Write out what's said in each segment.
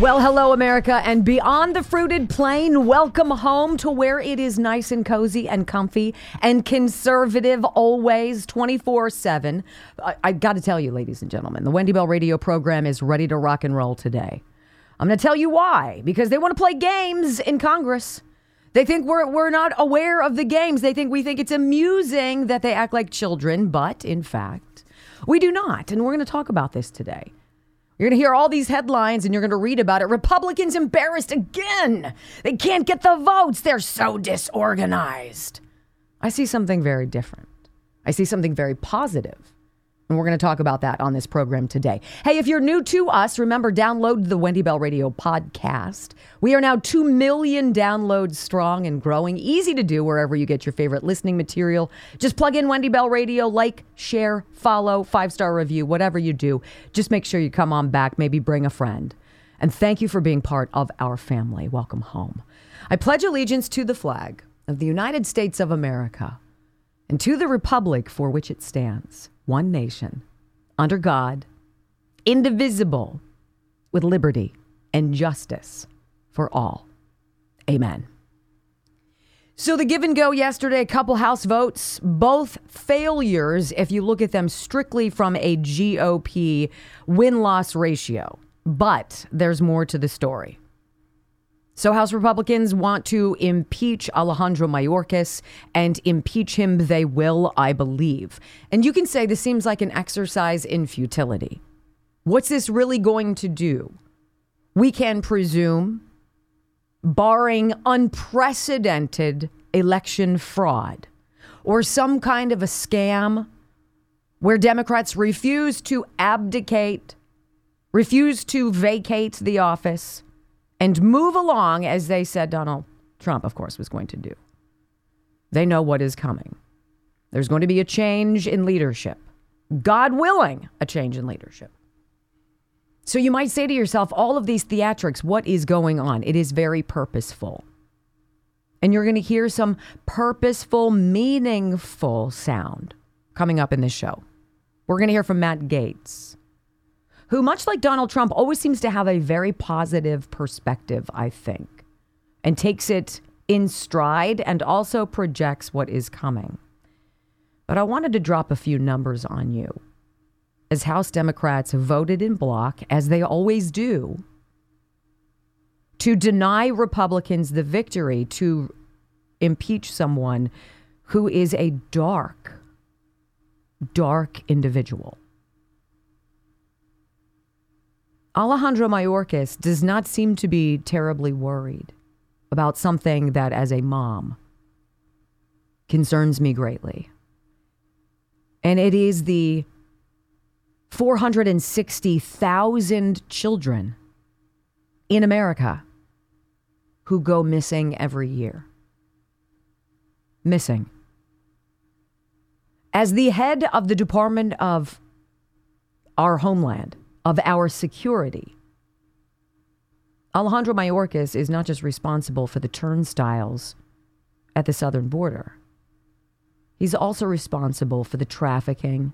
Well, hello, America, and beyond the fruited plain, welcome home to where it is nice and cozy and comfy and conservative always 24 7. I, I got to tell you, ladies and gentlemen, the Wendy Bell radio program is ready to rock and roll today. I'm going to tell you why. Because they want to play games in Congress. They think we're, we're not aware of the games. They think we think it's amusing that they act like children, but in fact, we do not. And we're going to talk about this today. You're going to hear all these headlines and you're going to read about it. Republicans embarrassed again. They can't get the votes. They're so disorganized. I see something very different. I see something very positive. And we're going to talk about that on this program today. Hey, if you're new to us, remember download the Wendy Bell Radio podcast. We are now 2 million downloads strong and growing. Easy to do wherever you get your favorite listening material. Just plug in Wendy Bell Radio, like, share, follow, five star review, whatever you do. Just make sure you come on back, maybe bring a friend. And thank you for being part of our family. Welcome home. I pledge allegiance to the flag of the United States of America and to the republic for which it stands, one nation, under God, indivisible, with liberty and justice for all. Amen. So the give and go yesterday, a couple House votes, both failures if you look at them strictly from a GOP win loss ratio. But there's more to the story. So, House Republicans want to impeach Alejandro Mayorkas, and impeach him they will, I believe. And you can say this seems like an exercise in futility. What's this really going to do? We can presume, barring unprecedented election fraud or some kind of a scam where Democrats refuse to abdicate, refuse to vacate the office and move along as they said Donald Trump, of course, was going to do. They know what is coming. There's going to be a change in leadership. God willing, a change in leadership. So you might say to yourself, all of these theatrics, what is going on? It is very purposeful. And you're going to hear some purposeful, meaningful sound coming up in this show. We're going to hear from Matt Gaetz who, much like Donald Trump, always seems to have a very positive perspective, I think, and takes it in stride and also projects what is coming. But I wanted to drop a few numbers on you. As House Democrats voted in block, as they always do, to deny Republicans the victory to impeach someone who is a dark, dark individual. Alejandro Mayorkas does not seem to be terribly worried about something that, as a mom, concerns me greatly. And it is the 460,000 children in America who go missing every year. Missing. As the head of the Department of our homeland, of our security. Alejandro Mayorkas is not just responsible for the turnstiles at the southern border, he's also responsible for the trafficking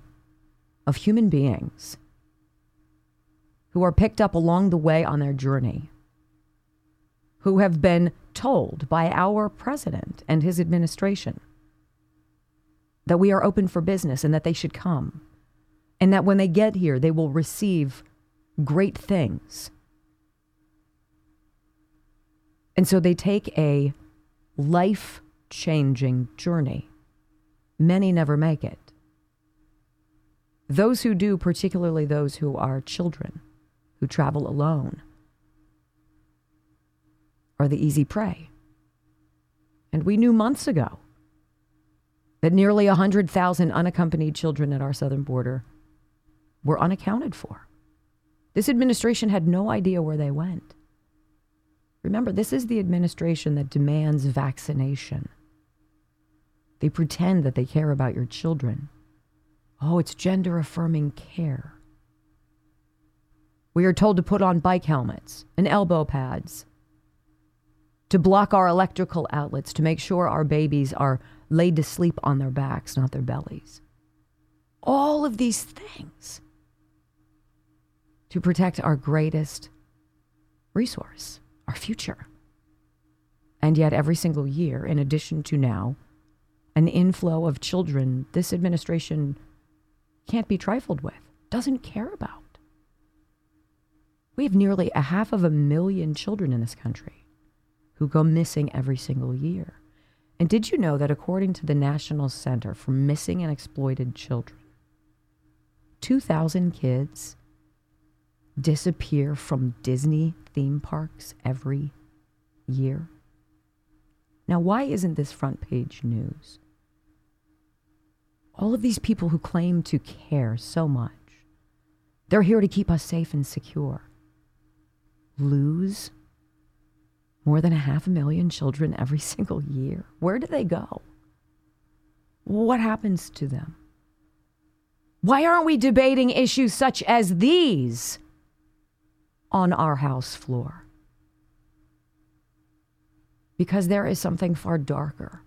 of human beings who are picked up along the way on their journey, who have been told by our president and his administration that we are open for business and that they should come, and that when they get here, they will receive great things. And so they take a life changing journey. Many never make it. Those who do, particularly those who are children, who travel alone, are the easy prey. And we knew months ago that nearly 100,000 unaccompanied children at our southern border were unaccounted for. This administration had no idea where they went. Remember, this is the administration that demands vaccination. They pretend that they care about your children. Oh, it's gender affirming care. We are told to put on bike helmets and elbow pads, to block our electrical outlets, to make sure our babies are laid to sleep on their backs, not their bellies. All of these things to protect our greatest resource, our future. And yet, every single year, in addition to now, an inflow of children this administration can't be trifled with, doesn't care about. We have nearly a half of a million children in this country who go missing every single year. And did you know that according to the National Center for Missing and Exploited Children, 2,000 kids disappear from Disney theme parks every year? Now, why isn't this front page news? All of these people who claim to care so much, they're here to keep us safe and secure. Lose more than a half a million children every single year. Where do they go? What happens to them? Why aren't we debating issues such as these on our House floor? Because there is something far darker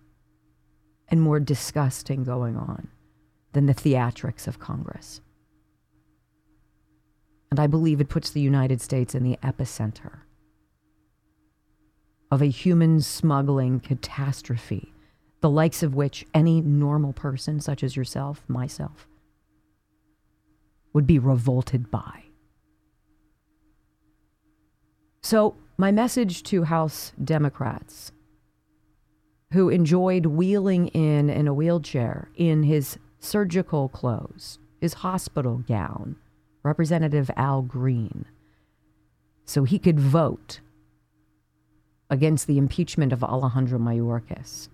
and more disgusting going on than the theatrics of Congress. And I believe it puts the United States in the epicenter of a human smuggling catastrophe, the likes of which any normal person, such as yourself, myself, would be revolted by. So, my message to House Democrats who enjoyed wheeling in in a wheelchair in his surgical clothes, his hospital gown, Representative Al Green, so he could vote against the impeachment of Alejandro Mayorkas.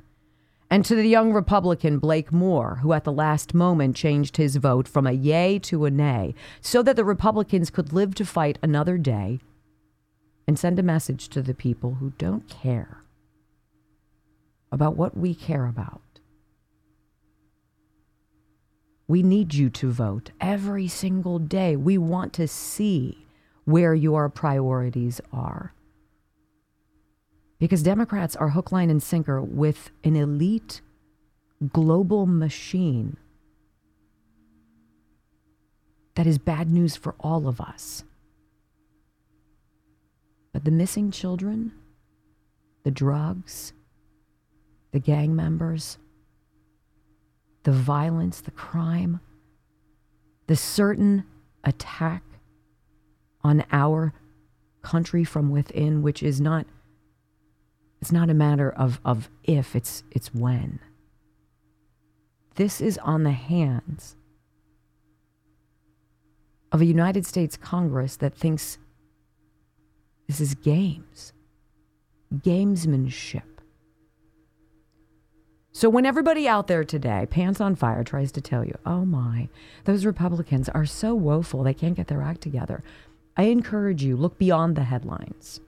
And to the young Republican Blake Moore, who at the last moment changed his vote from a yay to a nay so that the Republicans could live to fight another day and send a message to the people who don't care about what we care about. We need you to vote every single day. We want to see where your priorities are. Because Democrats are hook, line, and sinker with an elite global machine that is bad news for all of us. But the missing children, the drugs, the gang members, the violence, the crime, the certain attack on our country from within, which is not it's not a matter of, of if, it's it's when. This is on the hands of a United States Congress that thinks this is games, gamesmanship. So when everybody out there today, pants on fire, tries to tell you, oh my, those Republicans are so woeful, they can't get their act together, I encourage you, look beyond the headlines.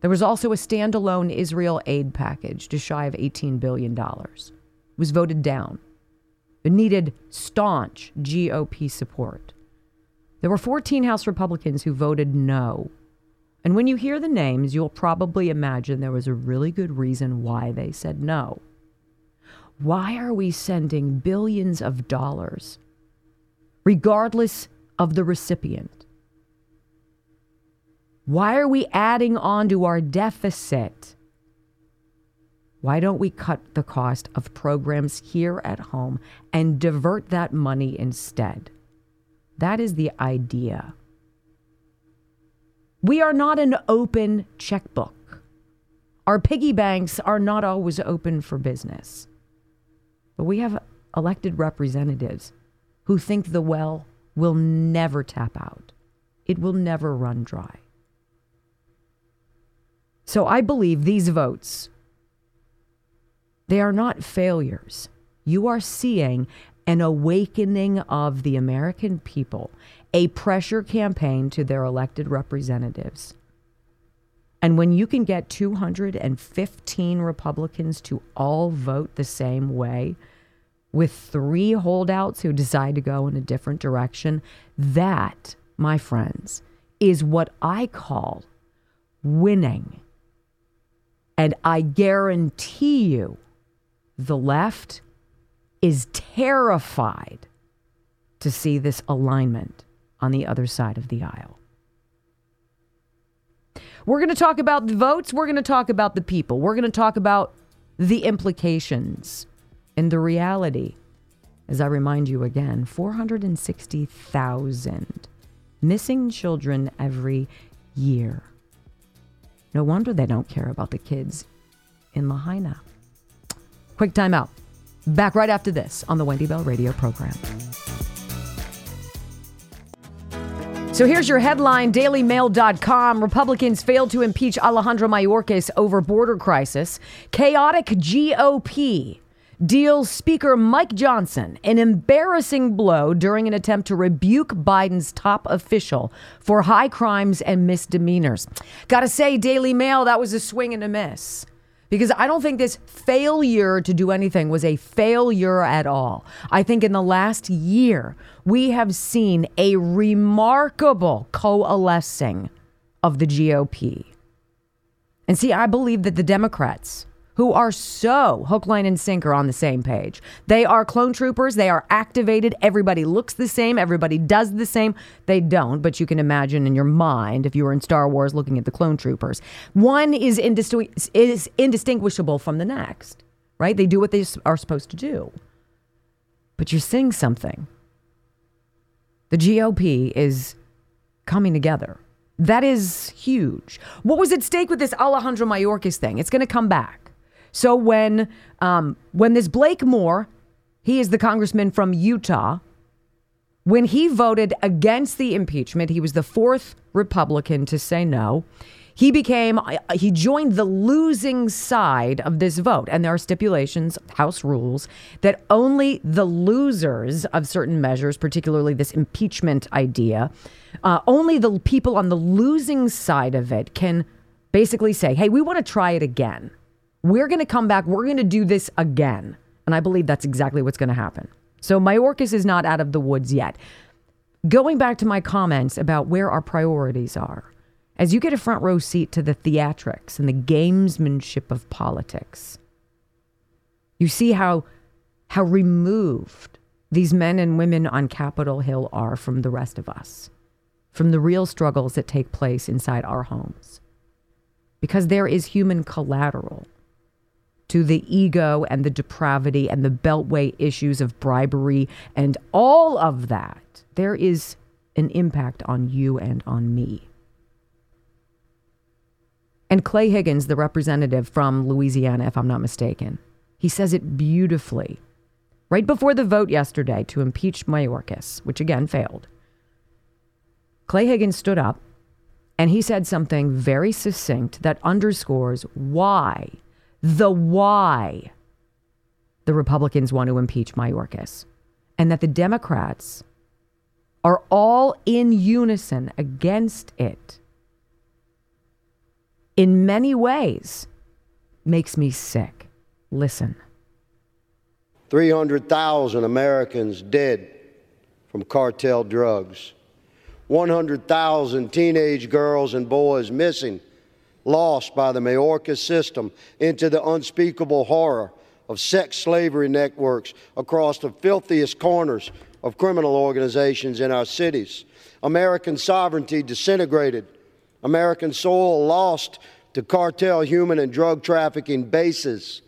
There was also a standalone Israel aid package just shy of $18 billion. It was voted down. It needed staunch GOP support. There were 14 House Republicans who voted no. And when you hear the names, you'll probably imagine there was a really good reason why they said no. Why are we sending billions of dollars regardless of the recipient. Why are we adding on to our deficit? Why don't we cut the cost of programs here at home and divert that money instead? That is the idea. We are not an open checkbook. Our piggy banks are not always open for business. But we have elected representatives who think the well will never tap out, it will never run dry. So I believe these votes, they are not failures. You are seeing an awakening of the American people, a pressure campaign to their elected representatives. And when you can get 215 Republicans to all vote the same way, with three holdouts who decide to go in a different direction, that, my friends, is what I call winning. And I guarantee you, the left is terrified to see this alignment on the other side of the aisle. We're going to talk about the votes. We're going to talk about the people. We're going to talk about the implications and the reality. As I remind you again, 460,000 missing children every year. No wonder they don't care about the kids in Lahaina. Quick timeout. Back right after this on the Wendy Bell radio program. So here's your headline DailyMail.com. Republicans failed to impeach Alejandro Mayorkas over border crisis. Chaotic GOP deals Speaker Mike Johnson an embarrassing blow during an attempt to rebuke Biden's top official for high crimes and misdemeanors. Gotta say, Daily Mail, that was a swing and a miss because I don't think this failure to do anything was a failure at all. I think in the last year, we have seen a remarkable coalescing of the GOP. And see, I believe that the Democrats who are so hook, line, and sinker on the same page. They are clone troopers. They are activated. Everybody looks the same. Everybody does the same. They don't, but you can imagine in your mind if you were in Star Wars looking at the clone troopers. One is, indistingu- is indistinguishable from the next, right? They do what they are supposed to do. But you're seeing something. The GOP is coming together. That is huge. What was at stake with this Alejandro Mayorkas thing? It's going to come back. So when um, when this Blake Moore, he is the congressman from Utah, when he voted against the impeachment, he was the fourth Republican to say no. He became uh, he joined the losing side of this vote, and there are stipulations, House rules, that only the losers of certain measures, particularly this impeachment idea, uh, only the people on the losing side of it can basically say, "Hey, we want to try it again." We're going to come back. We're going to do this again. And I believe that's exactly what's going to happen. So Mayorkas is not out of the woods yet. Going back to my comments about where our priorities are, as you get a front row seat to the theatrics and the gamesmanship of politics, you see how how removed these men and women on Capitol Hill are from the rest of us, from the real struggles that take place inside our homes. Because there is human collateral to the ego and the depravity and the beltway issues of bribery and all of that, there is an impact on you and on me. And Clay Higgins, the representative from Louisiana, if I'm not mistaken, he says it beautifully. Right before the vote yesterday to impeach Mayorkas, which again failed, Clay Higgins stood up and he said something very succinct that underscores why the why the Republicans want to impeach Mayorkas and that the Democrats are all in unison against it in many ways makes me sick. Listen. 300,000 Americans dead from cartel drugs. 100,000 teenage girls and boys missing lost by the Mayorkas system into the unspeakable horror of sex slavery networks across the filthiest corners of criminal organizations in our cities. American sovereignty disintegrated. American soil lost to cartel human and drug trafficking bases.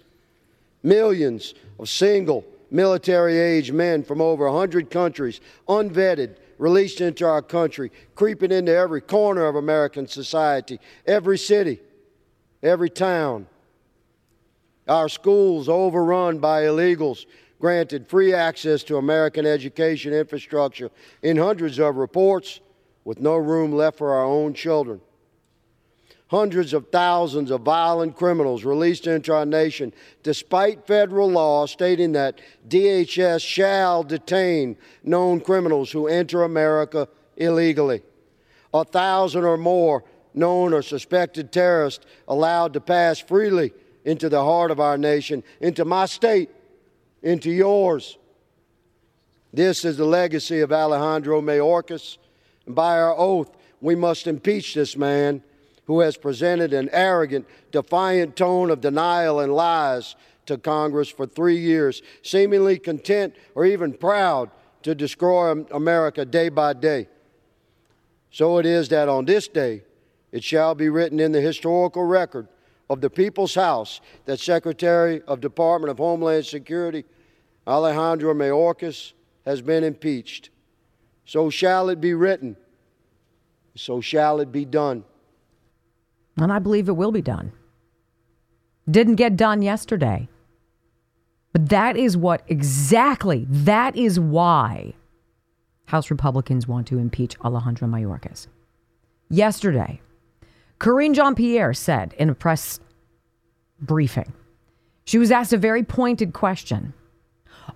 Millions of single military age men from over 100 countries, unvetted, released into our country, creeping into every corner of American society, every city, every town. Our schools overrun by illegals, granted free access to American education infrastructure in hundreds of reports, with no room left for our own children hundreds of thousands of violent criminals released into our nation, despite federal law stating that DHS shall detain known criminals who enter America illegally. A thousand or more known or suspected terrorists allowed to pass freely into the heart of our nation, into my state, into yours. This is the legacy of Alejandro Mayorkas. And by our oath, we must impeach this man who has presented an arrogant, defiant tone of denial and lies to Congress for three years, seemingly content or even proud to destroy America day by day. So it is that on this day, it shall be written in the historical record of the People's House that Secretary of Department of Homeland Security Alejandro Mayorkas has been impeached. So shall it be written. So shall it be done. And I believe it will be done. Didn't get done yesterday. But that is what exactly, that is why House Republicans want to impeach Alejandro Mayorkas. Yesterday, Karine Jean Pierre said in a press briefing, she was asked a very pointed question.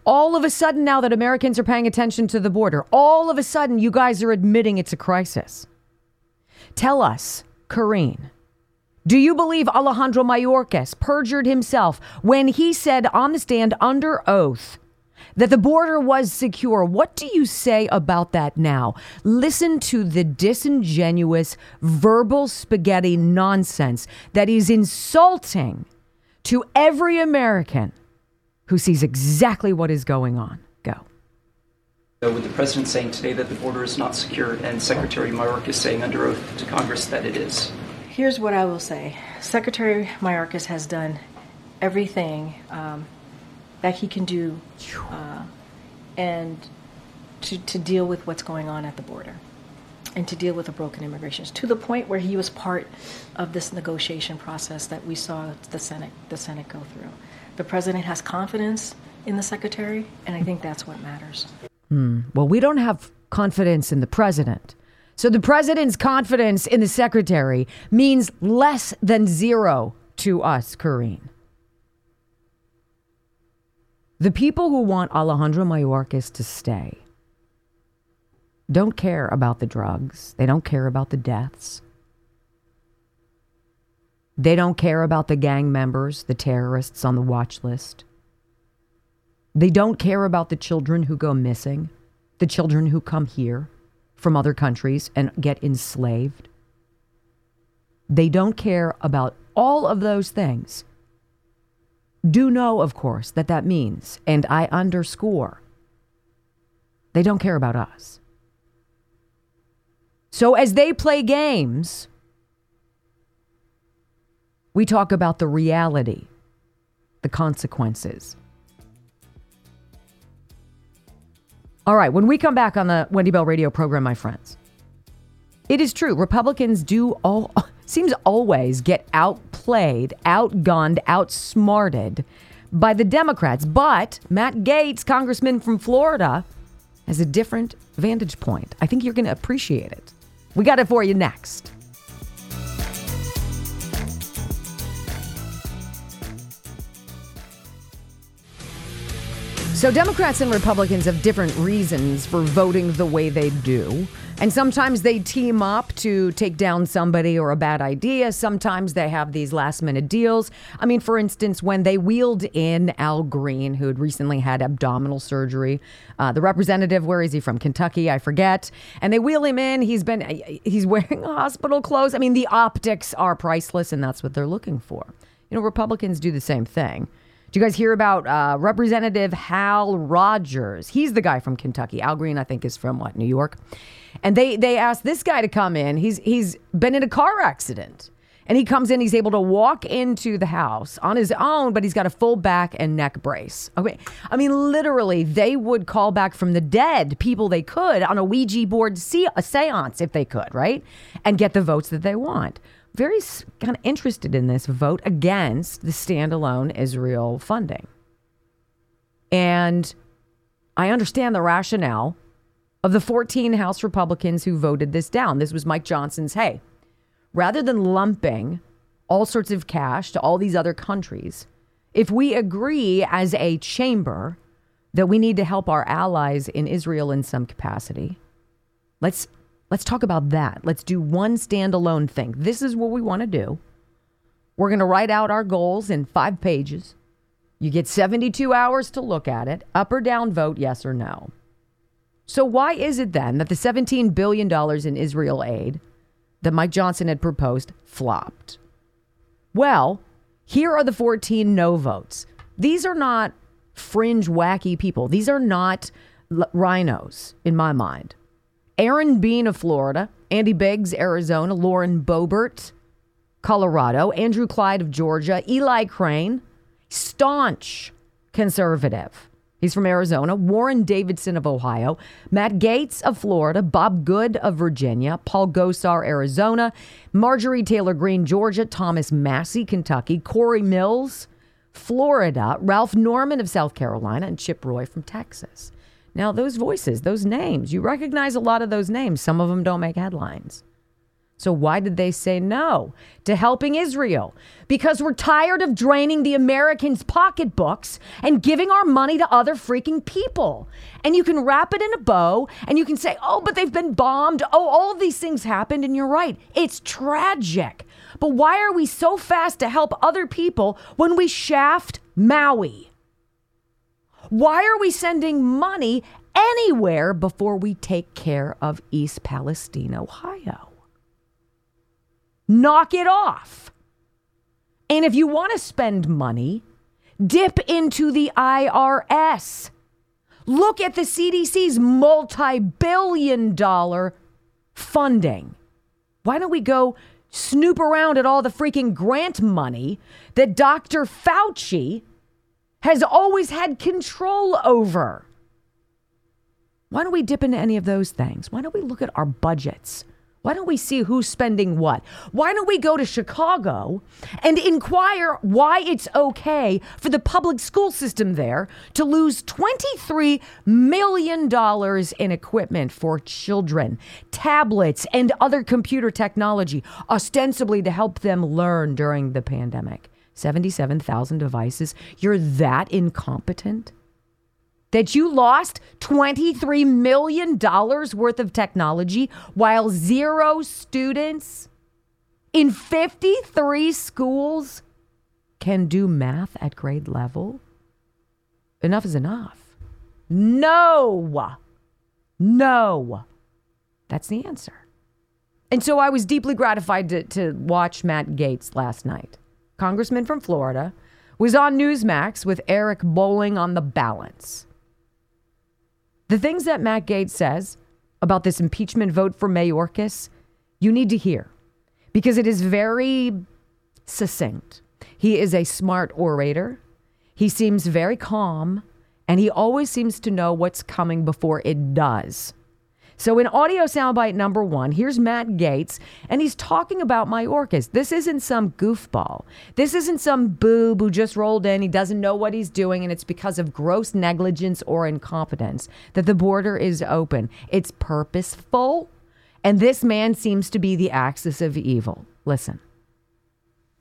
All of a sudden, now that Americans are paying attention to the border, all of a sudden, you guys are admitting it's a crisis. Tell us, Karine, do you believe Alejandro Mayorkas perjured himself when he said on the stand under oath that the border was secure? What do you say about that now? Listen to the disingenuous verbal spaghetti nonsense that is insulting to every American who sees exactly what is going on. Go. So with the president saying today that the border is not secure and Secretary Mayorkas saying under oath to Congress that it is. Here's what I will say Secretary Mayorkas has done everything um, that he can do uh, and to, to deal with what's going on at the border and to deal with the broken immigrations to the point where he was part of this negotiation process that we saw the Senate the Senate go through. The president has confidence in the secretary, and I think that's what matters. Hmm. Well, we don't have confidence in the president. So the president's confidence in the secretary means less than zero to us, Karine. The people who want Alejandro Mayorkas to stay don't care about the drugs. They don't care about the deaths. They don't care about the gang members, the terrorists on the watch list. They don't care about the children who go missing, the children who come here from other countries and get enslaved. They don't care about all of those things. Do know, of course, that that means, and I underscore, they don't care about us. So as they play games, we talk about the reality, the consequences. All right, when we come back on the Wendy Bell radio program, my friends, it is true. Republicans do all seems always get outplayed, outgunned, outsmarted by the Democrats. But Matt Gaetz, congressman from Florida, has a different vantage point. I think you're going to appreciate it. We got it for you next. So, Democrats and Republicans have different reasons for voting the way they do. And sometimes they team up to take down somebody or a bad idea. Sometimes they have these last minute deals. I mean, for instance, when they wheeled in Al Green, who had recently had abdominal surgery, uh, the representative, where is he from? Kentucky, I forget. And they wheel him in. He's been, he's wearing hospital clothes. I mean, the optics are priceless, and that's what they're looking for. You know, Republicans do the same thing. Do you guys hear about uh, Representative Hal Rogers? He's the guy from Kentucky. Al Green, I think, is from what New York. And they they asked this guy to come in. He's he's been in a car accident. And he comes in, he's able to walk into the house on his own, but he's got a full back and neck brace. Okay. I mean, literally, they would call back from the dead people they could on a Ouija board see a seance if they could, right? And get the votes that they want. Very kind of interested in this vote against the standalone Israel funding. And I understand the rationale of the 14 House Republicans who voted this down. This was Mike Johnson's, hey, rather than lumping all sorts of cash to all these other countries, if we agree as a chamber that we need to help our allies in Israel in some capacity, let's let's talk about that. Let's do one standalone thing. This is what we want to do. We're going to write out our goals in 5 pages. You get 72 hours to look at it, up or down vote yes or no. So why is it then that the 17 billion dollars in Israel aid that Mike Johnson had proposed flopped. Well, here are the 14 no votes. These are not fringe, wacky people. These are not l- RINOs, in my mind. Aaron Bean of Florida, Andy Biggs, Arizona, Lauren Boebert, Colorado, Andrew Clyde of Georgia, Eli Crane, staunch conservative. He's from Arizona. Warren Davidson of Ohio. Matt Gaetz of Florida. Bob Good of Virginia. Paul Gosar, Arizona. Marjorie Taylor Greene, Georgia. Thomas Massie, Kentucky. Corey Mills, Florida. Ralph Norman of South Carolina. And Chip Roy from Texas. Now, those voices, those names, you recognize a lot of those names. Some of them don't make headlines. So, why did they say no to helping Israel? Because we're tired of draining the Americans' pocketbooks and giving our money to other freaking people. And you can wrap it in a bow and you can say, oh, but they've been bombed. Oh, all of these things happened. And you're right. It's tragic. But why are we so fast to help other people when we shaft Maui? Why are we sending money anywhere before we take care of East Palestine, Ohio? Knock it off. And if you want to spend money, dip into the IRS. Look at the CDC's multi billion dollar funding. Why don't we go snoop around at all the freaking grant money that Dr. Fauci has always had control over? Why don't we dip into any of those things? Why don't we look at our budgets? Why don't we see who's spending what? Why don't we go to Chicago and inquire why it's okay for the public school system there to lose $23 million in equipment for children, tablets, and other computer technology, ostensibly to help them learn during the pandemic? 77,000 devices. You're that incompetent? that you lost $23 million worth of technology while zero students in 53 schools can do math at grade level? Enough is enough. No. No. That's the answer. And so I was deeply gratified to, to watch Matt Gaetz last night. Congressman from Florida was on Newsmax with Eric Bolling on the balance. The things that Matt Gaetz says about this impeachment vote for Mayorkas, you need to hear because it is very succinct. He is a smart orator. He seems very calm, and he always seems to know what's coming before it does. So, in audio soundbite number one, here's Matt Gaetz, and he's talking about Mayorkas. This isn't some goofball. This isn't some boob who just rolled in. He doesn't know what he's doing, and it's because of gross negligence or incompetence that the border is open. It's purposeful, and this man seems to be the axis of evil. Listen.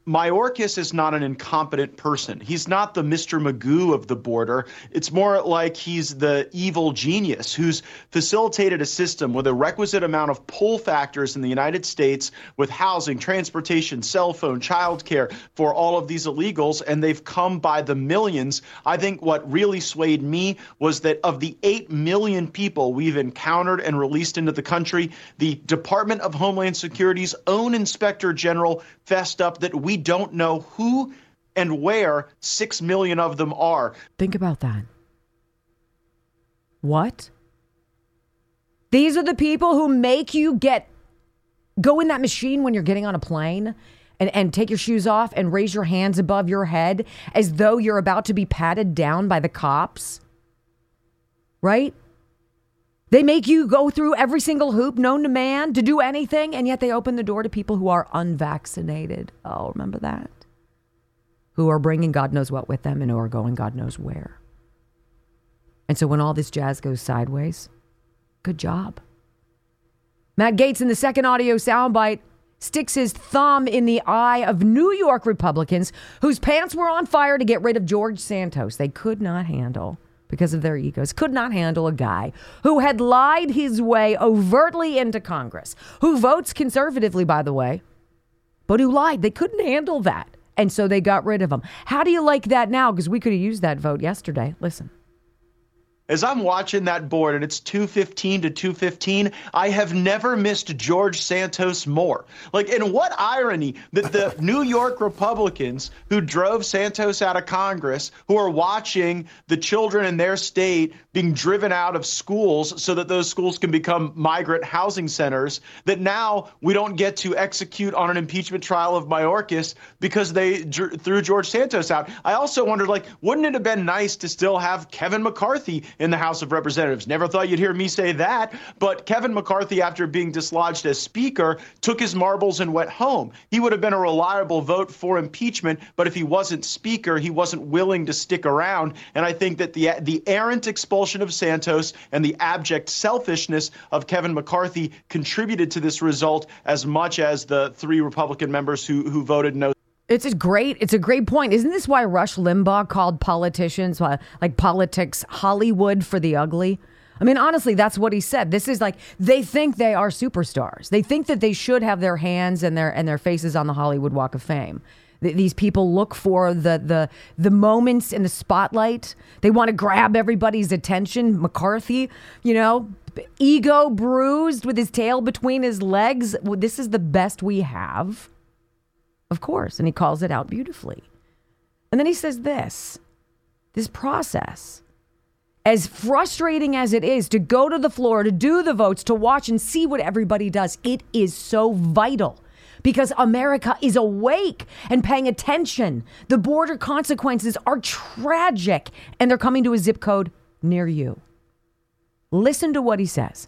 Mayorkas is not an incompetent person. He's not the Mr. Magoo of the border. It's more like he's the evil genius who's facilitated a system with a requisite amount of pull factors in the United States with housing, transportation, cell phone, childcare for all of these illegals, and they've come by the millions. I think what really swayed me was that of the 8 million people we've encountered and released into the country, the Department of Homeland Security's own inspector general fessed up that we don't know who and where six million of them are. Think about that. What? These are the people who make you get go in that machine when you're getting on a plane and, and take your shoes off and raise your hands above your head as though you're about to be patted down by the cops. Right? They make you go through every single hoop known to man to do anything, and yet they open the door to people who are unvaccinated. Oh, remember that? Who are bringing God knows what with them and who are going God knows where. And so when all this jazz goes sideways, good job. Matt Gaetz in the second audio soundbite sticks his thumb in the eye of New York Republicans whose pants were on fire to get rid of George Santos. They could not handle because of their egos, could not handle a guy who had lied his way overtly into Congress, who votes conservatively, by the way, but who lied. They couldn't handle that. And so they got rid of him. How do you like that now? Because we could have used that vote yesterday. Listen as I'm watching that board and it's 215 to 215, I have never missed George Santos more. Like, and what irony that the New York Republicans who drove Santos out of Congress, who are watching the children in their state being driven out of schools so that those schools can become migrant housing centers, that now we don't get to execute on an impeachment trial of Mayorkas because they dr- threw George Santos out. I also wondered, like, wouldn't it have been nice to still have Kevin McCarthy in the House of Representatives. Never thought you'd hear me say that. But Kevin McCarthy, after being dislodged as Speaker, took his marbles and went home. He would have been a reliable vote for impeachment, but if he wasn't Speaker, he wasn't willing to stick around. And I think that the the errant expulsion of Santos and the abject selfishness of Kevin McCarthy contributed to this result as much as the three Republican members who who voted no. It's a great. It's a great point. Isn't this why Rush Limbaugh called politicians like politics Hollywood for the ugly? I mean, honestly, that's what he said. This is like they think they are superstars. They think that they should have their hands and their and their faces on the Hollywood Walk of Fame. these people look for the the the moments in the spotlight. They want to grab everybody's attention. McCarthy, you know, ego bruised with his tail between his legs. This is the best we have. Of course. And he calls it out beautifully. And then he says this this process, as frustrating as it is to go to the floor, to do the votes, to watch and see what everybody does, it is so vital because America is awake and paying attention. The border consequences are tragic and they're coming to a zip code near you. Listen to what he says.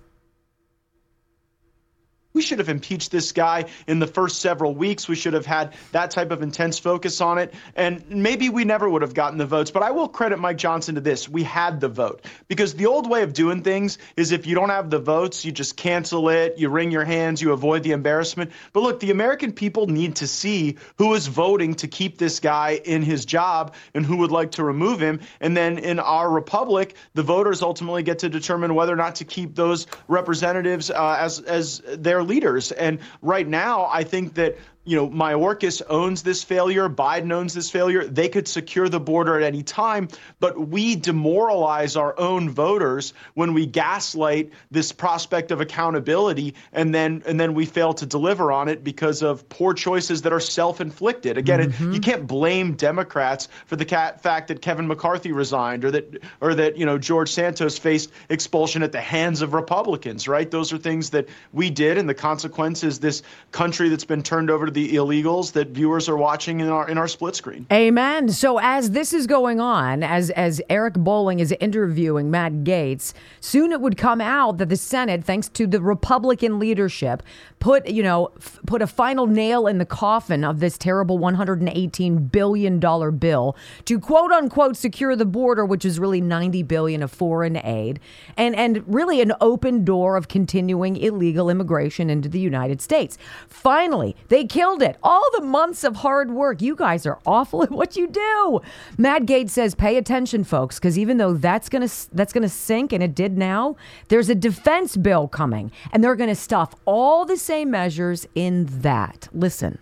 We should have impeached this guy in the first several weeks. We should have had that type of intense focus on it. And maybe we never would have gotten the votes. But I will credit Mike Johnson to this. We had the vote. Because the old way of doing things is if you don't have the votes, you just cancel it, you wring your hands, you avoid the embarrassment. But look, the American people need to see who is voting to keep this guy in his job and who would like to remove him. And then in our republic, the voters ultimately get to determine whether or not to keep those representatives uh, as, as their their leaders. And right now, I think that you know, Mayorkas owns this failure, Biden owns this failure. They could secure the border at any time, but we demoralize our own voters when we gaslight this prospect of accountability and then and then we fail to deliver on it because of poor choices that are self-inflicted. Again, mm-hmm. you can't blame Democrats for the fact that Kevin McCarthy resigned or that or that, you know, George Santos faced expulsion at the hands of Republicans, right? Those are things that we did and the consequence is this country that's been turned over to the the illegals that viewers are watching in our in our split screen. Amen. So as this is going on, as as Eric Bolling is interviewing Matt Gaetz, soon it would come out that the Senate, thanks to the Republican leadership, put you know f- put a final nail in the coffin of this terrible 118 billion dollar bill to quote unquote secure the border, which is really 90 billion of foreign aid, and and really an open door of continuing illegal immigration into the United States. Finally, they killed it. All the months of hard work. You guys are awful at what you do. Matt Gaetz says, "Pay attention, folks, because even though that's gonna that's gonna sink, and it did now, there's a defense bill coming, and they're gonna stuff all the same measures in that. Listen.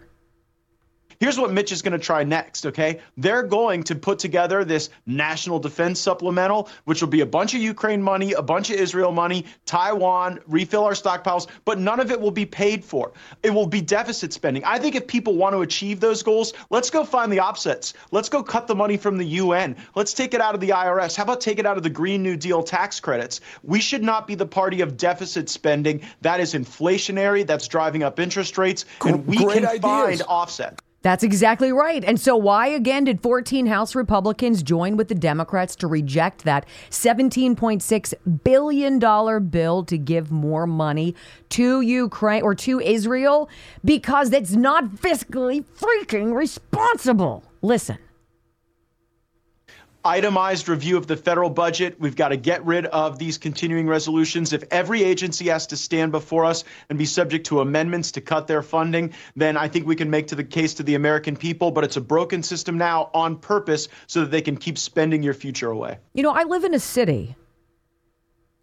Here's what Mitch is going to try next, okay? They're going to put together this national defense supplemental, which will be a bunch of Ukraine money, a bunch of Israel money, Taiwan, refill our stockpiles, but none of it will be paid for. It will be deficit spending. I think if people want to achieve those goals, let's go find the offsets. Let's go cut the money from the UN. Let's take it out of the IRS. How about take it out of the Green New Deal tax credits? We should not be the party of deficit spending. That is inflationary. That's driving up interest rates. And we Great can ideas. find offset. That's exactly right. And so, why again did 14 House Republicans join with the Democrats to reject that $17.6 billion bill to give more money to Ukraine or to Israel? Because that's not fiscally freaking responsible. Listen. Itemized review of the federal budget. We've got to get rid of these continuing resolutions. If every agency has to stand before us and be subject to amendments to cut their funding, then I think we can make to the case to the American people. But it's a broken system now on purpose so that they can keep spending your future away. You know, I live in a city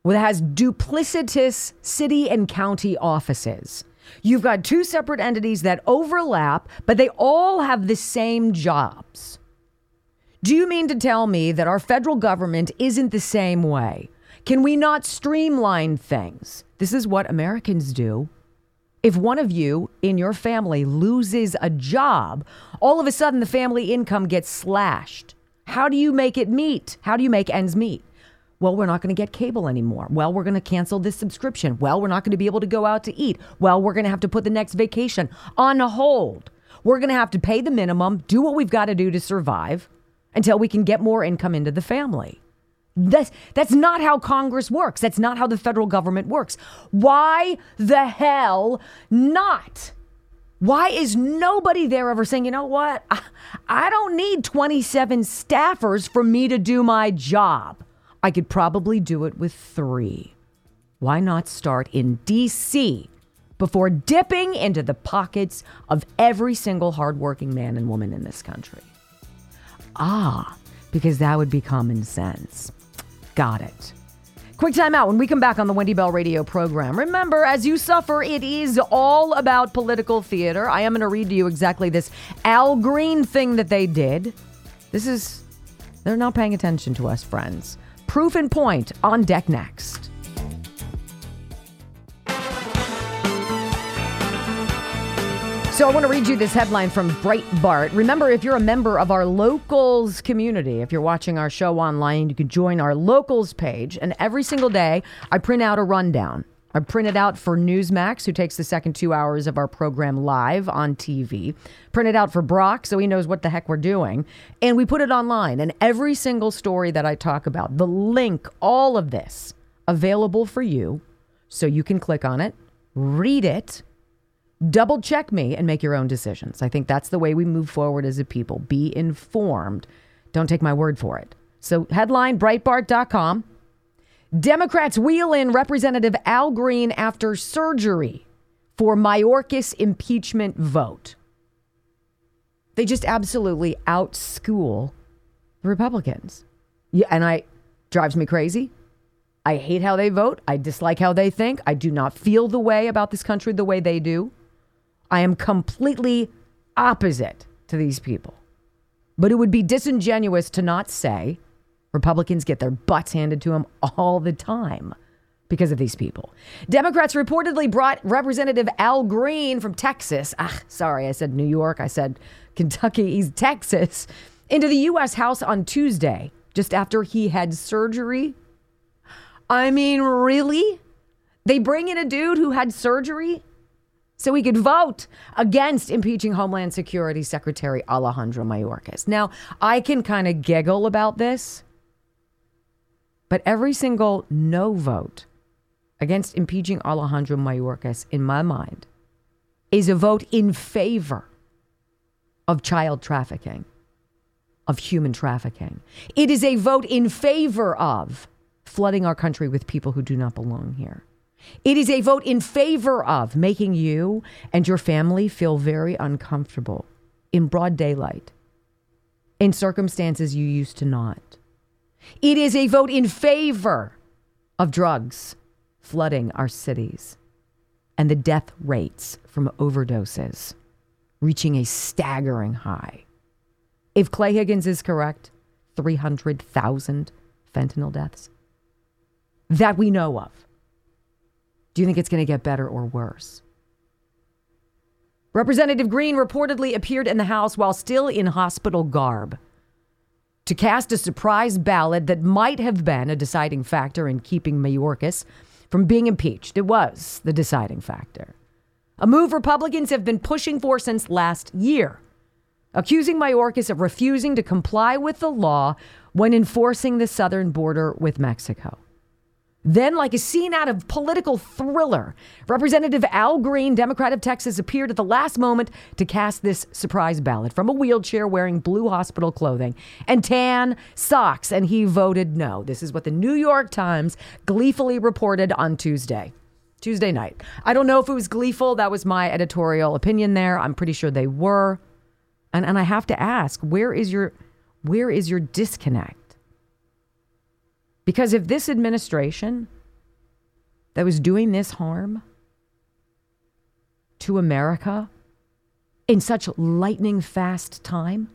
that has duplicitous city and county offices. You've got two separate entities that overlap, but they all have the same jobs. Do you mean to tell me that our federal government isn't the same way? Can we not streamline things? This is what Americans do. If one of you in your family loses a job, all of a sudden the family income gets slashed. How do you make it meet? How do you make ends meet? Well, we're not going to get cable anymore. Well, we're going to cancel this subscription. Well, we're not going to be able to go out to eat. Well, we're going to have to put the next vacation on hold. We're going to have to pay the minimum, do what we've got to do to survive until we can get more income into the family. That's, that's not how Congress works. That's not how the federal government works. Why the hell not? Why is nobody there ever saying, you know what? I, I don't need 27 staffers for me to do my job. I could probably do it with three. Why not start in DC before dipping into the pockets of every single hardworking man and woman in this country? Ah, because that would be common sense. Got it. Quick time out when we come back on the Wendy Bell radio program. Remember, as you suffer, it is all about political theater. I am going to read to you exactly this Al Green thing that they did. This is, they're not paying attention to us, friends. Proof and point on deck next. So I want to read you this headline from Breitbart. Remember, if you're a member of our locals community, if you're watching our show online, you can join our locals page. And every single day, I print out a rundown. I print it out for Newsmax, who takes the second two hours of our program live on TV. Print it out for Brock, so he knows what the heck we're doing. And we put it online. And every single story that I talk about, the link, all of this, available for you. So you can click on it, read it, double check me and make your own decisions. I think that's the way we move forward as a people. Be informed. Don't take my word for it. So, headline Breitbart.com Democrats wheel in Representative Al Green after surgery for Mayorkas impeachment vote. They just absolutely outschool the Republicans. Yeah, and I drives me crazy. I hate how they vote. I dislike how they think. I do not feel the way about this country the way they do. I am completely opposite to these people. But it would be disingenuous to not say Republicans get their butts handed to them all the time because of these people. Democrats reportedly brought Representative Al Green from Texas. Ah, sorry, I said New York. I said Kentucky. He's Texas. Into the U.S. House on Tuesday, just after he had surgery. I mean, really? They bring in a dude who had surgery so he could vote against impeaching Homeland Security Secretary Alejandro Mayorkas. Now, I can kind of giggle about this, but every single no vote against impeaching Alejandro Mayorkas, in my mind, is a vote in favor of child trafficking, of human trafficking. It is a vote in favor of flooding our country with people who do not belong here. It is a vote in favor of making you and your family feel very uncomfortable in broad daylight, in circumstances you used to not. It is a vote in favor of drugs flooding our cities and the death rates from overdoses reaching a staggering high. If Clay Higgins is correct, 300,000 fentanyl deaths that we know of. Do you think it's going to get better or worse? Representative Green reportedly appeared in the House while still in hospital garb to cast a surprise ballot that might have been a deciding factor in keeping Mayorkas from being impeached. It was the deciding factor. A move Republicans have been pushing for since last year, accusing Mayorkas of refusing to comply with the law when enforcing the southern border with Mexico. Then, like a scene out of political thriller, Representative Al Green, Democrat of Texas, appeared at the last moment to cast this surprise ballot from a wheelchair wearing blue hospital clothing and tan socks, and he voted no. This is what the New York Times gleefully reported on Tuesday. Tuesday night. I don't know if it was gleeful. That was my editorial opinion there. I'm pretty sure they were. And and I have to ask, where is your where is your disconnect? Because if this administration that was doing this harm to America in such lightning fast time,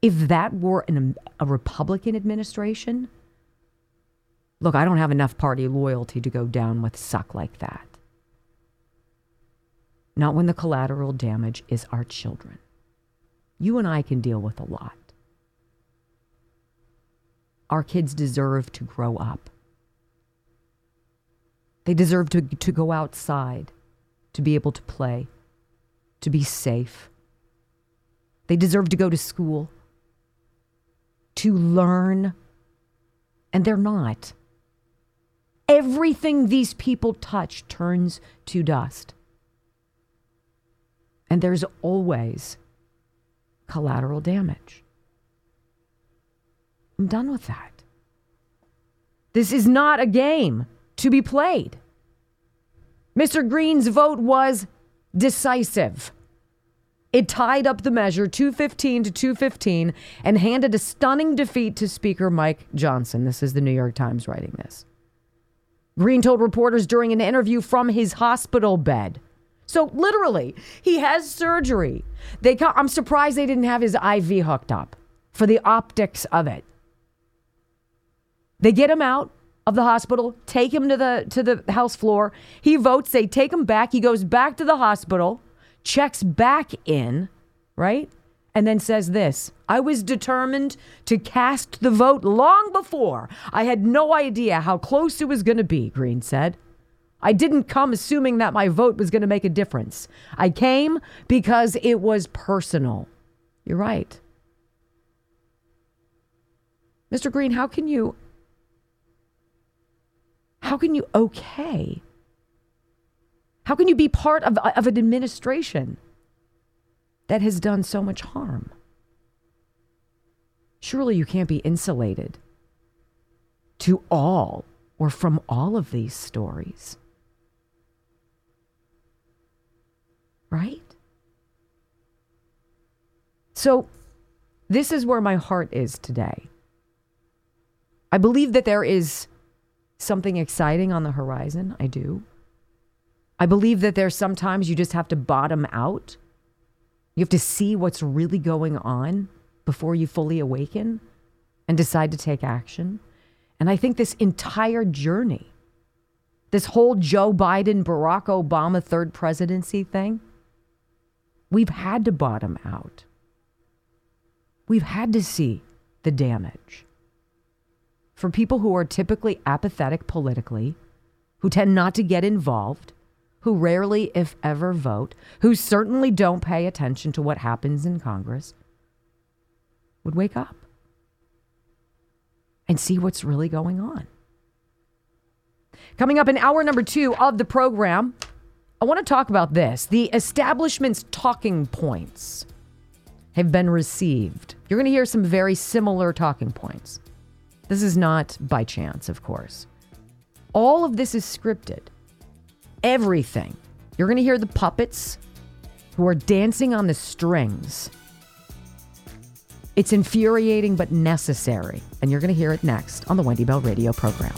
if that were an, a Republican administration, look, I don't have enough party loyalty to go down with suck like that. Not when the collateral damage is our children. You and I can deal with a lot. Our kids deserve to grow up. They deserve to, to go outside, to be able to play, to be safe. They deserve to go to school, to learn, and they're not. Everything these people touch turns to dust. And there's always collateral damage. I'm done with that. This is not a game to be played. Mr. Green's vote was decisive. It tied up the measure 215 to 215 and handed a stunning defeat to Speaker Mike Johnson. This is the New York Times writing this. Green told reporters during an interview from his hospital bed. So literally, he has surgery. They I'm surprised they didn't have his IV hooked up for the optics of it. They get him out of the hospital, take him to the to the house floor. He votes, they take him back. He goes back to the hospital, checks back in, right? And then says this I was determined to cast the vote long before. I had no idea how close it was going to be, Green said. I didn't come assuming that my vote was going to make a difference. I came because it was personal. You're right. Mr. Green, how can you how can you okay? How can you be part of, of an administration that has done so much harm? Surely you can't be insulated to all or from all of these stories. Right? So, this is where my heart is today. I believe that there is something exciting on the horizon. I do. I believe that there's sometimes you just have to bottom out. You have to see what's really going on before you fully awaken and decide to take action. And I think this entire journey, this whole Joe Biden, Barack Obama third presidency thing, we've had to bottom out. We've had to see the damage for people who are typically apathetic politically, who tend not to get involved, who rarely, if ever, vote, who certainly don't pay attention to what happens in Congress, would wake up and see what's really going on. Coming up in hour number two of the program, I want to talk about this. The establishment's talking points have been received. You're going to hear some very similar talking points. This is not by chance, of course. All of this is scripted. Everything. You're going to hear the puppets who are dancing on the strings. It's infuriating but necessary. And you're going to hear it next on the Wendy Bell Radio program.